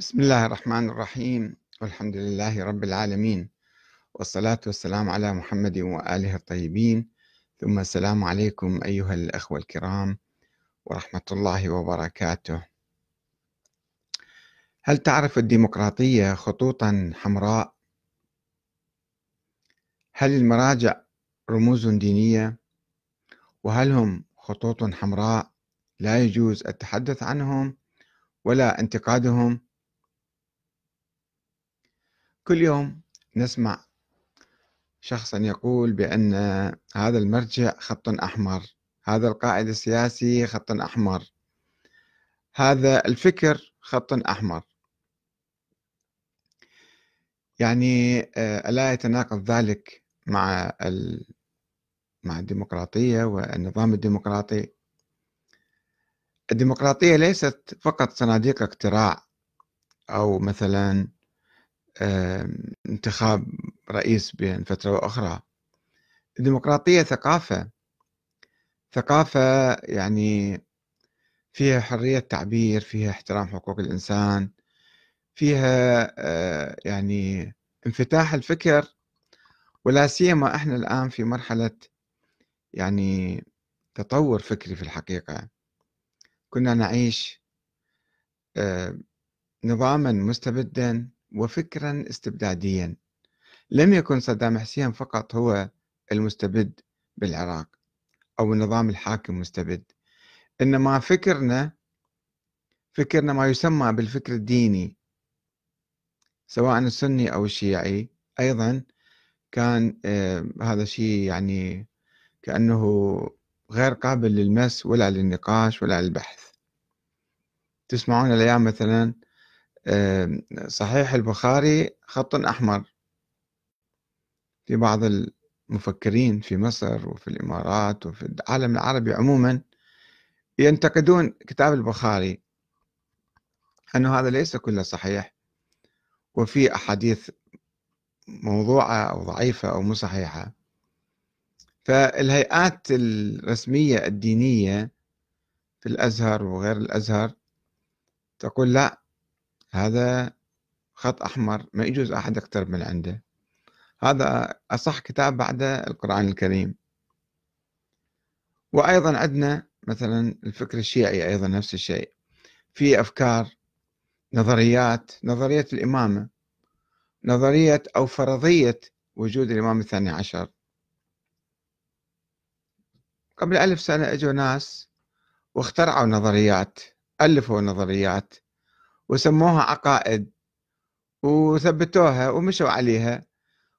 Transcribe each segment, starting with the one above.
بسم الله الرحمن الرحيم والحمد لله رب العالمين والصلاة والسلام على محمد وآله الطيبين ثم السلام عليكم أيها الأخوة الكرام ورحمة الله وبركاته هل تعرف الديمقراطية خطوطا حمراء؟ هل المراجع رموز دينية؟ وهل هم خطوط حمراء لا يجوز التحدث عنهم ولا انتقادهم؟ كل يوم نسمع شخصا يقول بأن هذا المرجع خط أحمر هذا القائد السياسي خط أحمر هذا الفكر خط أحمر. يعني آه، ألا يتناقض ذلك مع مع الديمقراطية والنظام الديمقراطي؟ الديمقراطية ليست فقط صناديق اقتراع أو مثلا انتخاب رئيس بين فترة وأخرى. الديمقراطية ثقافة. ثقافة يعني فيها حرية تعبير فيها احترام حقوق الإنسان فيها آه، يعني انفتاح الفكر. ولا سيما إحنا الآن في مرحلة يعني تطور فكري في الحقيقة. كنا نعيش آه، نظاما مستبدا. وفكرا استبداديا. لم يكن صدام حسين فقط هو المستبد بالعراق أو النظام الحاكم مستبد. إنما فكرنا فكرنا ما يسمى بالفكر الديني سواء السني أو الشيعي. أيضا كان آه هذا شيء يعني كأنه غير قابل للمس ولا للنقاش ولا للبحث. تسمعون الأيام مثلا صحيح البخاري خط أحمر. في بعض المفكرين في مصر وفي الإمارات وفي العالم العربي عموما ينتقدون كتاب البخاري أنه هذا ليس كله صحيح وفي أحاديث موضوعة أو ضعيفة أو مو صحيحة. فالهيئات الرسمية الدينية في الأزهر وغير الأزهر تقول لا هذا خط أحمر ما يجوز أحد يقترب من عنده. هذا أصح كتاب بعد القرآن الكريم. وأيضا عندنا مثلا الفكر الشيعي أيضا نفس الشيء. في أفكار نظريات نظرية الإمامة نظرية أو فرضية وجود الإمام الثاني عشر. قبل ألف سنة أجوا ناس واخترعوا نظريات ألفوا نظريات وسموها عقائد وثبتوها ومشوا عليها.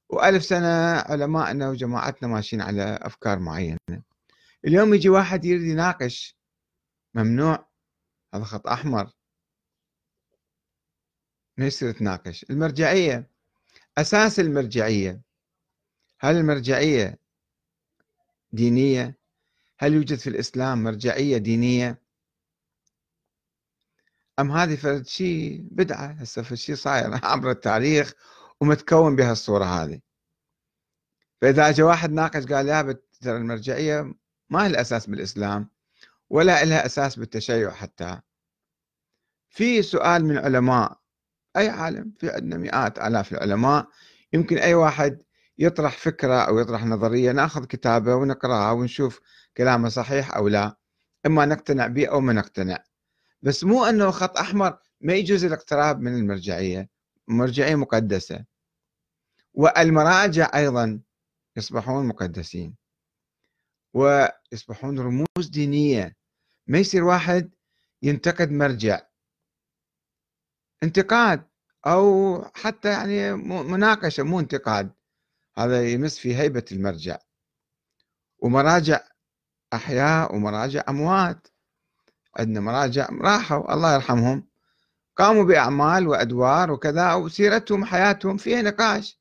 وألف سنة علماءنا وجماعتنا ماشيين على أفكار معينة. اليوم يجي واحد يريد يناقش ممنوع هذا خط أحمر. ما يصير تناقش. المرجعية أساس المرجعية. هل المرجعية دينية؟ هل يوجد في الإسلام مرجعية دينية؟ أم هذه فرد شيء بدعة هسه فرد شيء صاير عبر التاريخ ومتكون بهالصورة هذه. فإذا أجى واحد ناقش قال يا ترى المرجعية ما لها الأساس بالإسلام ولا لها أساس بالتشيع حتى. في سؤال من علماء أي عالم؟ في عندنا مئات آلاف العلماء. يمكن أي واحد يطرح فكرة أو يطرح نظرية نأخذ كتابة ونقرأها ونشوف كلامه صحيح أو لا. إما نقتنع به أو ما نقتنع. بس مو إنه خط أحمر ما يجوز الاقتراب من المرجعية. المرجعيه مقدسة. والمراجع أيضا يصبحون مقدسين. ويصبحون رموز دينية. ما يصير واحد ينتقد مرجع. انتقاد. أو حتى يعني مناقشة مو انتقاد. هذا يمس في هيبة المرجع. ومراجع أحياء ومراجع أموات. عندنا مراجع راحوا الله يرحمهم. قاموا بأعمال وأدوار وكذا وسيرتهم حياتهم فيها نقاش.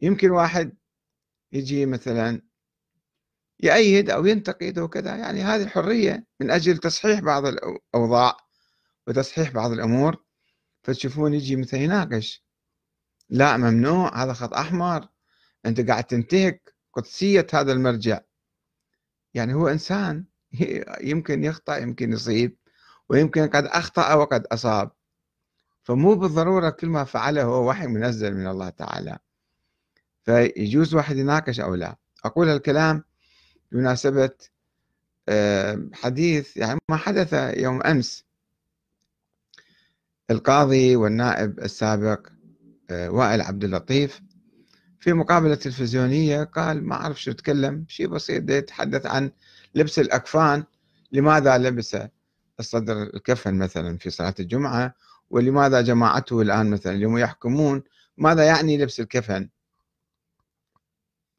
يمكن واحد يجي مثلا يأيد أو ينتقد وكذا. يعني هذه الحرية من أجل تصحيح بعض الأوضاع وتصحيح بعض الأمور. فتشوفون يجي مثلا يناقش. لا ممنوع هذا خط أحمر أنت قاعد تنتهك قدسية هذا المرجع. يعني هو إنسان يمكن يخطأ يمكن يصيب ويمكن قد أخطأ وقد أصاب. فمو بالضرورة كل ما فعله هو وحي منزل من الله تعالى. فيجوز واحد يناقش أو لا. أقول الكلام بمناسبة آه، حديث يعني ما حدث يوم أمس. القاضي والنائب السابق آه، وائل عبد اللطيف في مقابلة تلفزيونية قال ما أعرف شو تكلم شيء بسيط يتحدث عن لبس الأكفان لماذا لبس الصدر الكفن مثلا في صلاة الجمعة؟ ولماذا جماعته الآن مثلا اليوم يحكمون؟ ماذا يعني لبس الكفن؟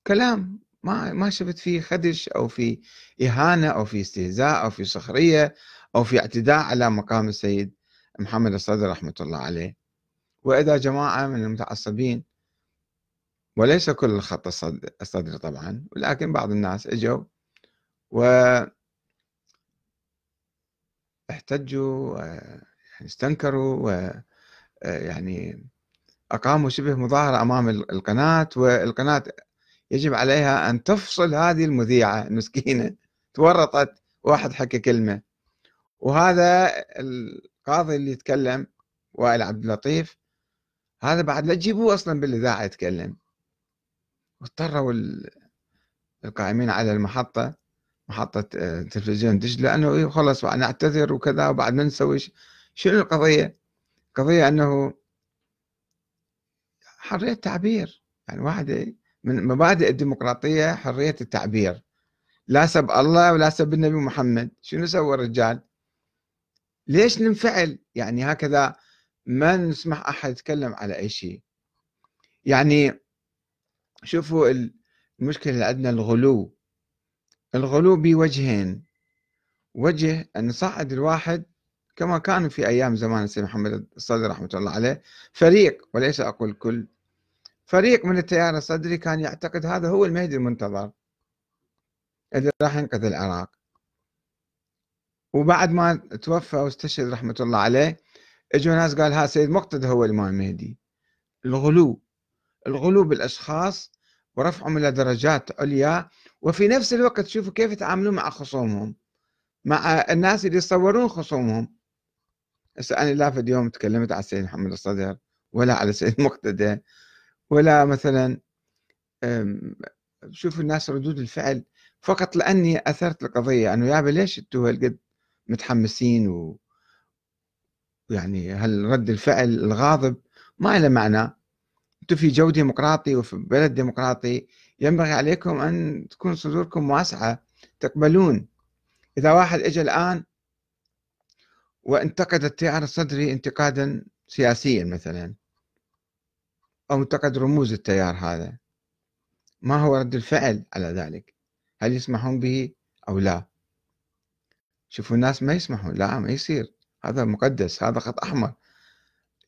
كلام ما ما شفت فيه خدش أو في إهانة أو في استهزاء أو في سخريه أو في اعتداء على مقام السيد محمد الصدر رحمة الله عليه. وإذا جماعة من المتعصبين وليس كل الخط الصدر طبعا ولكن بعض الناس إجوا احتجوا يعني استنكروا و يعني أقاموا شبه مظاهرة أمام القناة والقناة يجب عليها أن تفصل هذه المذيعة المسكينة. تورطت واحد حكى كلمة. وهذا القاضي اللي يتكلم وائل عبد اللطيف هذا بعد لا تجيبوه أصلا بالإذاعة يتكلم. واضطروا القائمين على المحطة. محطة آه، تلفزيون دجلة أنه إيه خلص نعتذر وكذا وبعد ما نسوي شنو القضية؟ القضية أنه حرية تعبير يعني واحد من مبادئ الديمقراطية حرية التعبير. لا سب الله ولا سب النبي محمد. شنو سوى الرجال؟ ليش ننفعل؟ يعني هكذا ما نسمح أحد يتكلم على أي شيء. يعني شوفوا المشكلة اللي عندنا الغلو. الغلو بوجهين. وجه أن نصعد الواحد كما كان في أيام زمان السيد محمد الصدر رحمة الله عليه فريق وليس أقول كل فريق من التيار الصدري كان يعتقد هذا هو المهدي المنتظر اللي راح ينقذ العراق. وبعد ما توفى واستشهد رحمة الله عليه إجوا ناس قال ها سيد مقتدى هو الإمام المهدي. الغلو الغلو بالأشخاص ورفعهم إلى درجات عليا وفي نفس الوقت شوفوا كيف يتعاملون مع خصومهم مع الناس اللي يصورون خصومهم. هسه أنا لا في اليوم تكلمت على السيد محمد الصدر ولا على السيد مقتدى ولا مثلا شوف الناس ردود الفعل. فقط لأني أثرت القضية أنه يابا ليش أنتم هالقد متحمسين و يعني هل رد الفعل الغاضب؟ ما له معنى. أنتم في جو ديمقراطي وفي بلد ديمقراطي ينبغي عليكم أن تكون صدوركم واسعة تقبلون. إذا واحد اجى الآن وانتقد التيار الصدري انتقادا سياسيا مثلا أو انتقد رموز التيار هذا ما هو رد الفعل على ذلك؟ هل يسمحون به أو لا؟ شوفوا الناس ما يسمحون لا ما يصير. هذا مقدس هذا خط أحمر.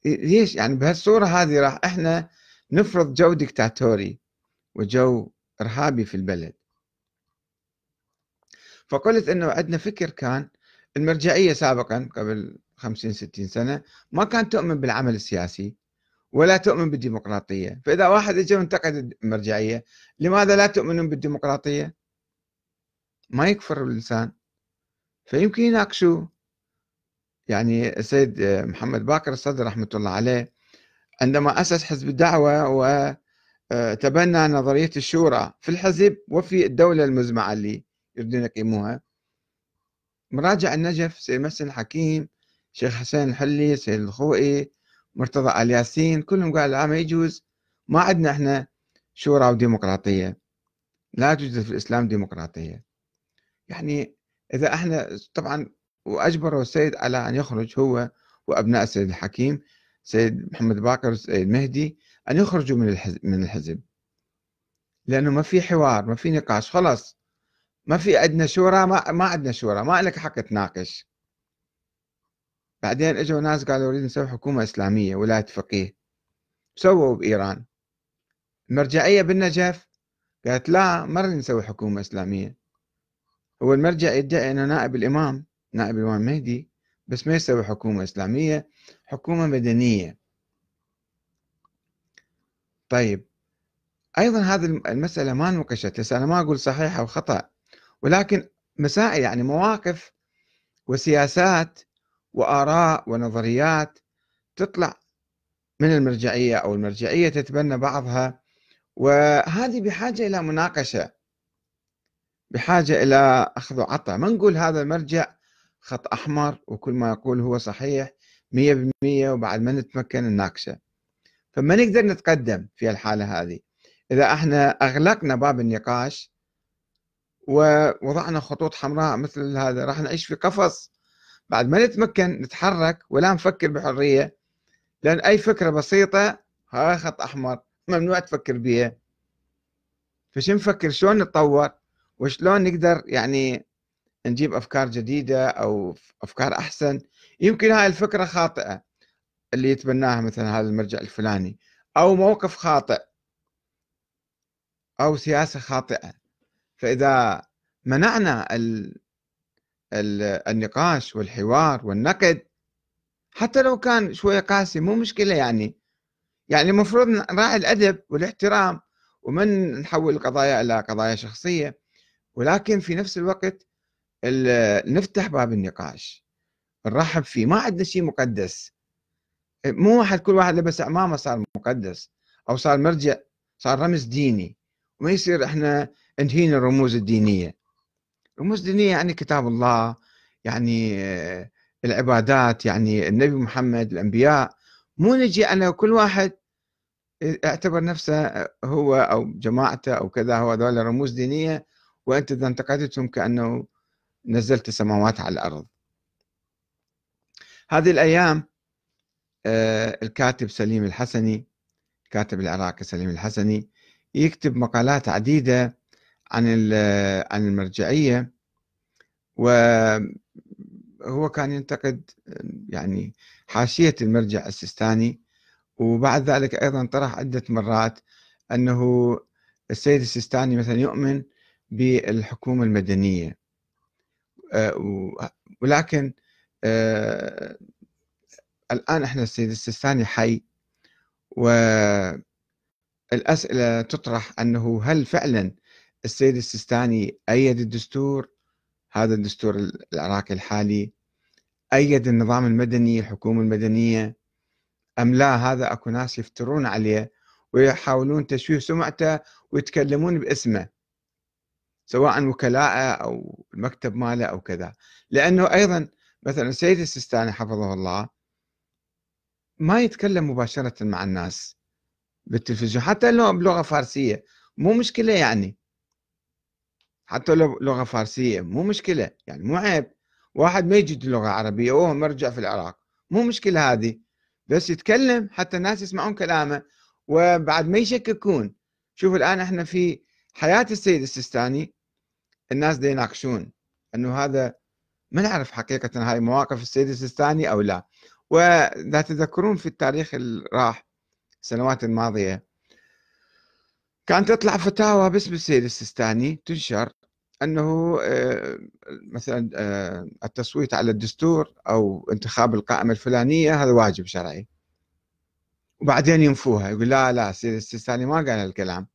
ليش؟ يعني بهالصورة هذه راح إحنا نفرض جو ديكتاتوري وجو إرهابي في البلد. فقلت أنه عندنا فكر كان المرجعية سابقا قبل خمسين ستين سنة ما كانت تؤمن بالعمل السياسي ولا تؤمن بالديمقراطية. فإذا واحد اجى وانتقد المرجعية لماذا لا تؤمنون بالديمقراطية؟ ما يكفر الإنسان. فيمكن يناقشوا يعني السيد محمد باكر الصدر رحمة الله عليه عندما أسس حزب الدعوة وتبنى نظرية الشورى في الحزب وفي الدولة المزمعة اللي يريدون يقيموها. مراجع النجف سيد محسن الحكيم شيخ حسين الحلي سيد الخوئي مرتضى آل ياسين كلهم قال لا ما يجوز. ما عندنا إحنا شورى وديمقراطية. لا توجد في الإسلام ديمقراطية. يعني إذا إحنا طبعا وأجبروا السيد على أن يخرج هو وأبناء السيد الحكيم سيد محمد باكر والسيد مهدي أن يخرجوا من الحزب من الحزب لأنه ما في حوار ما في نقاش خلاص. ما في عندنا شورى ما, ما عندنا شورى ما لك حق تناقش. بعدين إجوا ناس قالوا نريد نسوي حكومة إسلامية ولاية فقيه. سووا بإيران. المرجعية بالنجف قالت لا ما نريد نسوي حكومة إسلامية. هو المرجع يدعي أنه نائب الإمام نائب الإمام المهدي بس ما يسوي حكومة إسلامية. حكومة مدنية. طيب أيضا هذه المسألة ما نوقشت أنا ما أقول صحيحة أو خطأ ولكن مسائل يعني مواقف وسياسات وآراء ونظريات تطلع من المرجعية أو المرجعية تتبنى بعضها وهذه بحاجة إلى مناقشة بحاجة إلى أخذ وعطاء. ما نقول هذا المرجع خط أحمر وكل ما يقول هو صحيح مية بالمية وبعد ما نتمكن نناقشه فما نقدر نتقدم في الحالة هذه. إذا إحنا أغلقنا باب النقاش ووضعنا خطوط حمراء مثل هذا راح نعيش في قفص. بعد ما نتمكن نتحرك ولا نفكر بحرية لأن أي فكرة بسيطة هاي خط أحمر ممنوع تفكر بها فش نفكر؟ شلون نتطور؟ وشلون نقدر يعني نجيب أفكار جديدة أو أفكار أحسن. يمكن هاي الفكرة خاطئة اللي يتبناها مثلا هذا المرجع الفلاني أو موقف خاطئ أو سياسة خاطئة. فإذا منعنا ال ال النقاش والحوار والنقد حتى لو كان شوية قاسي مو مشكلة يعني. يعني المفروض نراعي الأدب والاحترام ومن نحول القضايا إلى قضايا شخصية. ولكن في نفس الوقت نفتح باب النقاش. نرحب فيه ما عندنا شيء مقدس. مو واحد كل واحد لبس عمامه صار مقدس أو صار مرجع صار رمز ديني. وما يصير إحنا انهينا الرموز الدينية. رموز دينيه يعني كتاب الله يعني العبادات يعني النبي محمد الأنبياء. مو نجي أنا كل واحد اعتبر نفسه هو أو جماعته أو كذا هو هذول رموز دينية وأنت إذا انتقدتهم كأنه نزلت السماوات على الأرض. هذه الأيام آه، الكاتب سليم الحسني الكاتب العراقي سليم الحسني يكتب مقالات عديدة عن عن المرجعية وهو كان ينتقد يعني حاشية المرجع السيستاني وبعد ذلك أيضا طرح عدة مرات أنه السيد السيستاني مثلا يؤمن بالحكومة المدنية. ولكن آه، الآن إحنا السيد السيستاني حي والأسئلة تطرح أنه هل فعلا السيد السيستاني أيد الدستور هذا الدستور العراقي الحالي أيد النظام المدني الحكومة المدنية أم لا؟ هذا أكو ناس يفترون عليه ويحاولون تشويه سمعته ويتكلمون باسمه. سواء وكلاءه أو المكتب ماله أو كذا. لأنه أيضا مثلا السيد السيستاني حفظه الله ما يتكلم مباشرة مع الناس بالتلفزيون حتى لو بلغة فارسية مو مشكلة يعني. حتى لو لغة فارسية مو مشكلة يعني مو عيب. واحد ما يجد لغة عربية وهو مرجع في العراق مو مشكلة هذه. بس يتكلم حتى الناس يسمعون كلامه وبعد ما يشككون. شوف الآن إحنا في حياة السيد السيستاني الناس دي يناقشون إنه هذا ما نعرف حقيقة هاي مواقف السيد السيستاني أو لا. وإذا تذكرون في التاريخ الراح السنوات الماضية كانت تطلع فتاوى باسم السيد السيستاني تنشر أنه آه، مثلا آه، التصويت على الدستور أو انتخاب القائمة الفلانية هذا واجب شرعي. وبعدين ينفوها يقول لا لا السيد السيستاني ما قال هالكلام.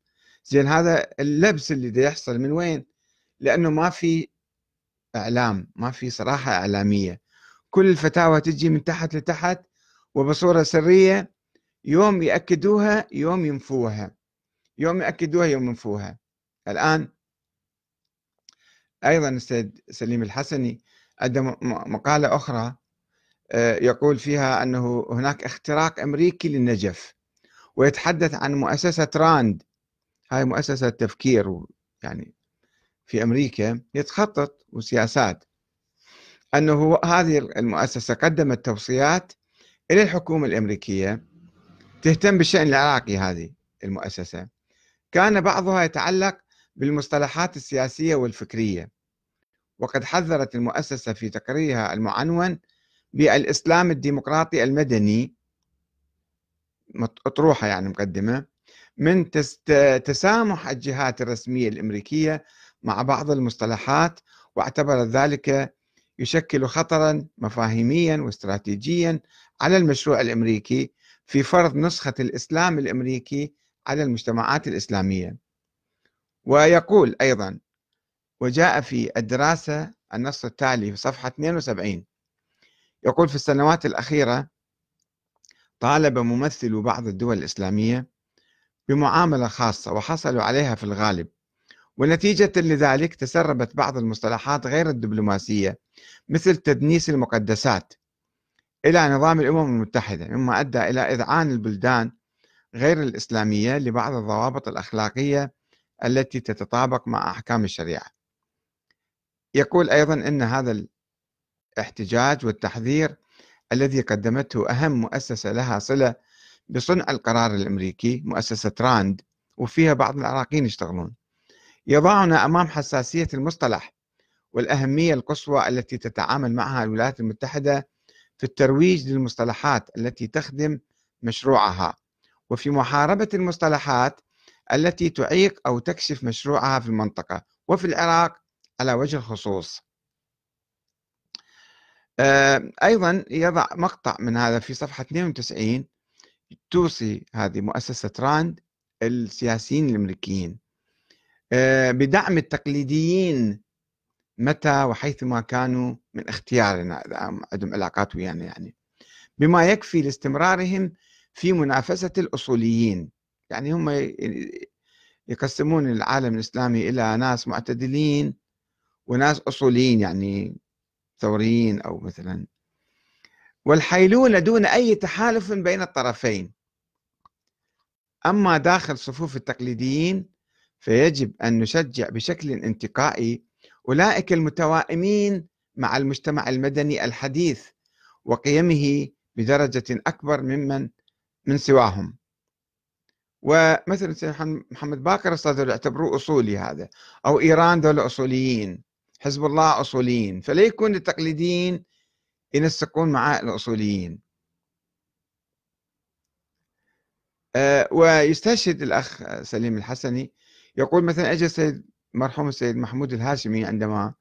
زين هذا اللبس اللي دا يحصل من وين؟ لأنه ما في إعلام ما في صراحة إعلامية. كل الفتاوى تجي من تحت لتحت وبصورة سرية يوم يأكدوها يوم ينفوها. يوم يأكدوها يوم ينفوها. الآن أيضا السيد سليم الحسني عنده مقالة أخرى آه، يقول فيها أنه هناك اختراق أمريكي للنجف ويتحدث عن مؤسسة راند. هاي مؤسسة تفكير يعني في أمريكا يتخطط وسياسات أنه هذه المؤسسة قدمت توصيات إلى الحكومة الأمريكية تهتم بالشأن العراقي هذه المؤسسة. كان بعضها يتعلق بالمصطلحات السياسية والفكرية. وقد حذرت المؤسسة في تقريرها المعنون بالإسلام الديمقراطي المدني أطروحة يعني مقدمة من تسامح الجهات الرسمية الأمريكية مع بعض المصطلحات واعتبرت ذلك يشكل خطرا مفاهيميا واستراتيجيا على المشروع الأمريكي في فرض نسخة الإسلام الأمريكي على المجتمعات الإسلامية. ويقول أيضا وجاء في الدراسة النص التالي في صفحة 72 يقول في السنوات الأخيرة طالب ممثل بعض الدول الإسلامية بمعاملة خاصة وحصلوا عليها في الغالب ونتيجة لذلك تسربت بعض المصطلحات غير الدبلوماسية مثل تدنيس المقدسات. إلى نظام الأمم المتحدة مما أدى إلى إذعان البلدان غير الإسلامية لبعض الضوابط الأخلاقية التي تتطابق مع أحكام الشريعة. يقول أيضا أن هذا الاحتجاج والتحذير الذي قدمته أهم مؤسسة لها صلة بصنع القرار الأمريكي مؤسسة راند وفيها بعض العراقيين يشتغلون. يضعنا أمام حساسية المصطلح والأهمية القصوى التي تتعامل معها الولايات المتحدة في الترويج للمصطلحات التي تخدم مشروعها. وفي محاربة المصطلحات التي تعيق أو تكشف مشروعها في المنطقة وفي العراق على وجه الخصوص. أيضا يضع مقطع من هذا في صفحة 92 توصي هذه مؤسسة راند السياسيين الأمريكيين بدعم التقليديين متى وحيثما كانوا من اختيارنا عندهم علاقات ويانا يعني. بما يكفي لاستمرارهم في منافسة الأصوليين. يعني هم يقسمون العالم الإسلامي إلى ناس معتدلين وناس أصوليين يعني ثوريين أو مثلا. والحيلولة دون أي تحالف بين الطرفين. أما داخل صفوف التقليديين فيجب أن نشجع بشكل انتقائي أولئك المتوائمين مع المجتمع المدني الحديث وقيمه بدرجة أكبر ممن من سواهم. ومثلا محمد باكر الصدر يعتبروه أصولي هذا أو إيران دولة أصوليين حزب الله أصوليين فلا يكون التقليديين ينسقون مع الأصوليين. أه ويستشهد الأخ سليم الحسني يقول مثلا أجى السيد مرحوم السيد محمود الهاشمي عندما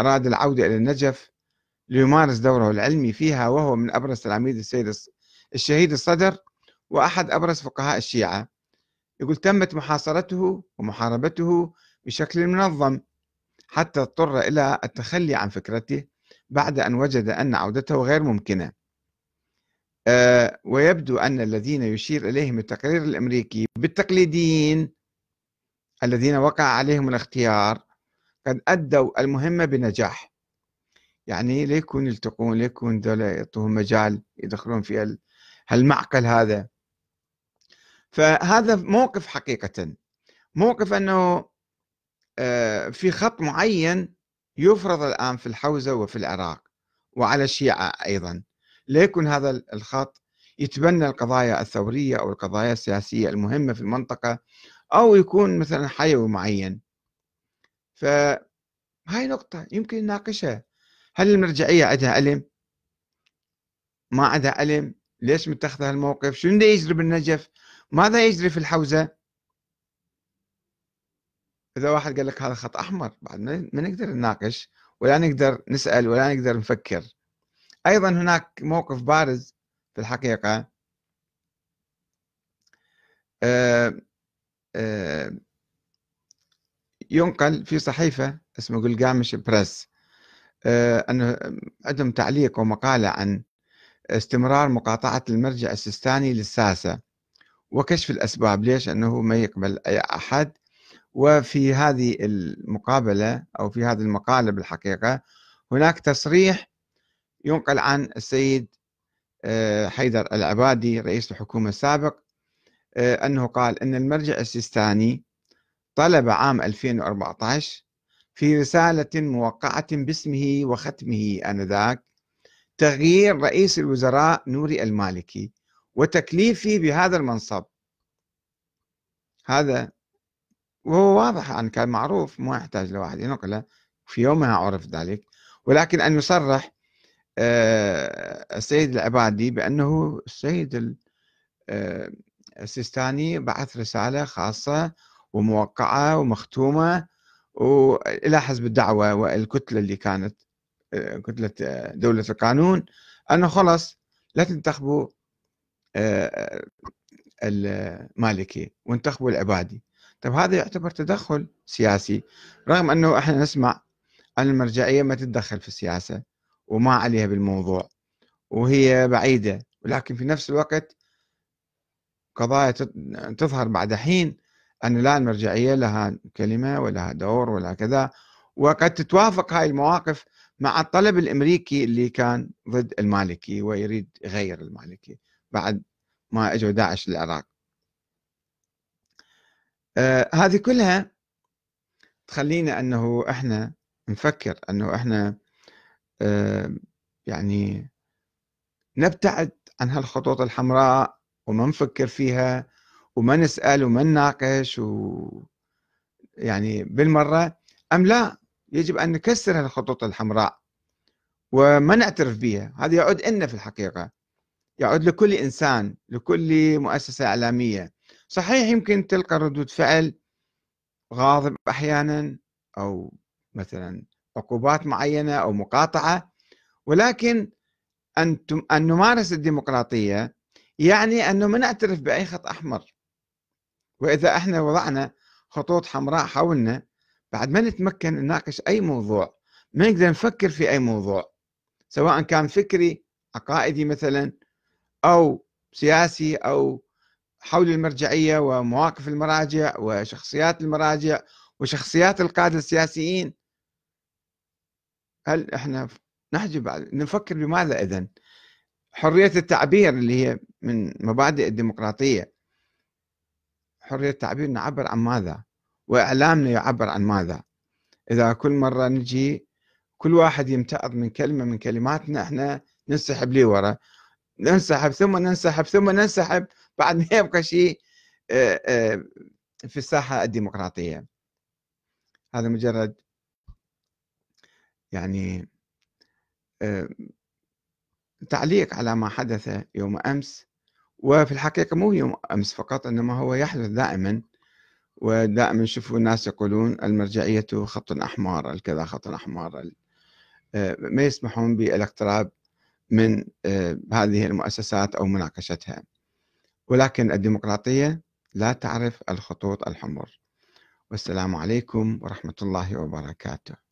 أراد العودة إلى النجف ليمارس دوره العلمي فيها وهو من أبرز تلاميذ السيد الشهيد الصدر وأحد أبرز فقهاء الشيعة. يقول تمت محاصرته ومحاربته بشكل منظم حتى اضطر إلى التخلي عن فكرته بعد أن وجد أن عودته غير ممكنة. أه ويبدو أن الذين يشير إليهم التقرير الأمريكي بالتقليديين الذين وقع عليهم الاختيار قد أدوا المهمة بنجاح. يعني ليكون يلتقون ليكون دولة يعطوهم مجال يدخلون في هالمعقل هذا؟ فهذا موقف حقيقة. موقف أنه آه، في خط معين يفرض الآن في الحوزة وفي العراق وعلى الشيعة أيضا. ليكن هذا الخط؟ يتبنى القضايا الثورية أو القضايا السياسية المهمة في المنطقة أو يكون مثلا حيوي معين فهاي نقطة يمكن نناقشها هل المرجعية عندها علم؟ ما عندها علم؟ ليش متخذ هالموقف؟ شنو يجري بالنجف؟ ماذا يجري في الحوزة؟ إذا واحد قال لك هذا خط أحمر بعد ما نقدر نناقش ولا نقدر نسأل ولا نقدر نفكر أيضا هناك موقف بارز في الحقيقة أه ينقل في صحيفة اسمه قلقامش بريس. أه أنه عندهم تعليق ومقالة عن استمرار مقاطعة المرجع السيستاني للساسة وكشف الأسباب ليش أنه ما يقبل أي أحد. وفي هذه المقابلة أو في هذه المقالة بالحقيقة هناك تصريح ينقل عن السيد آه، حيدر العبادي رئيس الحكومة السابق آه، أنه قال أن المرجع السيستاني طلب عام 2014 في رسالة موقعة باسمه وختمه آنذاك تغيير رئيس الوزراء نوري المالكي وتكليفي بهذا المنصب. هذا وهو واضح يعني كان معروف ما يحتاج لواحد ينقله في يومها عرف ذلك. ولكن أن يصرح آه، السيد العبادي بأنه السيد آه، السيستاني بعث رسالة خاصة وموقعة ومختومة وإلى حزب الدعوة والكتلة اللي كانت آه، كتلة دولة القانون أنه خلص لا تنتخبوا المالكي وانتخبوا العبادي. طيب هذا يعتبر تدخل سياسي رغم أنه إحنا نسمع أن المرجعية ما تتدخل في السياسة وما عليها بالموضوع وهي بعيدة ولكن في نفس الوقت قضايا تظهر بعد حين أن لا المرجعية لها كلمة ولها دور ولا كذا وقد تتوافق هاي المواقف مع الطلب الأمريكي اللي كان ضد المالكي ويريد يغير المالكي بعد ما إجوا داعش للعراق. آه هذه كلها تخلينا أنه إحنا نفكر أنه إحنا آه يعني نبتعد عن هالخطوط الحمراء وما نفكر فيها وما نسأل وما نناقش و يعني بالمرة أم لا؟ يجب أن نكسر الخطوط الحمراء وما نعترف بها هذا يعود إلنا في الحقيقة. يعود لكل إنسان لكل مؤسسة إعلامية. صحيح يمكن تلقى ردود فعل غاضب أحيانا أو مثلا عقوبات معينة أو مقاطعة ولكن أن أن نمارس الديمقراطية يعني أنه ما نعترف بأي خط أحمر. وإذا إحنا وضعنا خطوط حمراء حولنا بعد ما نتمكن نناقش أي موضوع ما نقدر نفكر في أي موضوع سواء كان فكري عقائدي مثلا أو سياسي أو حول المرجعية ومواقف المراجع وشخصيات المراجع وشخصيات القادة السياسيين. هل إحنا نحجب نفكر بماذا إذن؟ حرية التعبير اللي هي من مبادئ الديمقراطية. حرية التعبير نعبر عن ماذا؟ وإعلامنا يعبر عن ماذا؟ إذا كل مرة نجي كل واحد يمتعض من كلمة من كلماتنا إحنا ننسحب لي ورا. ننسحب ثم ننسحب ثم ننسحب بعد ما يبقى شيء آه، آه، في الساحة الديمقراطية. هذا مجرد يعني آه، تعليق على ما حدث يوم أمس وفي الحقيقة مو يوم أمس فقط إنما هو يحدث دائما ودائما نشوفوا الناس يقولون المرجعية خط أحمر الكذا خط أحمر آه، ما يسمحون بالاقتراب من آه، هذه المؤسسات أو مناقشتها. ولكن الديمقراطية لا تعرف الخطوط الحمر. والسلام عليكم ورحمة الله وبركاته.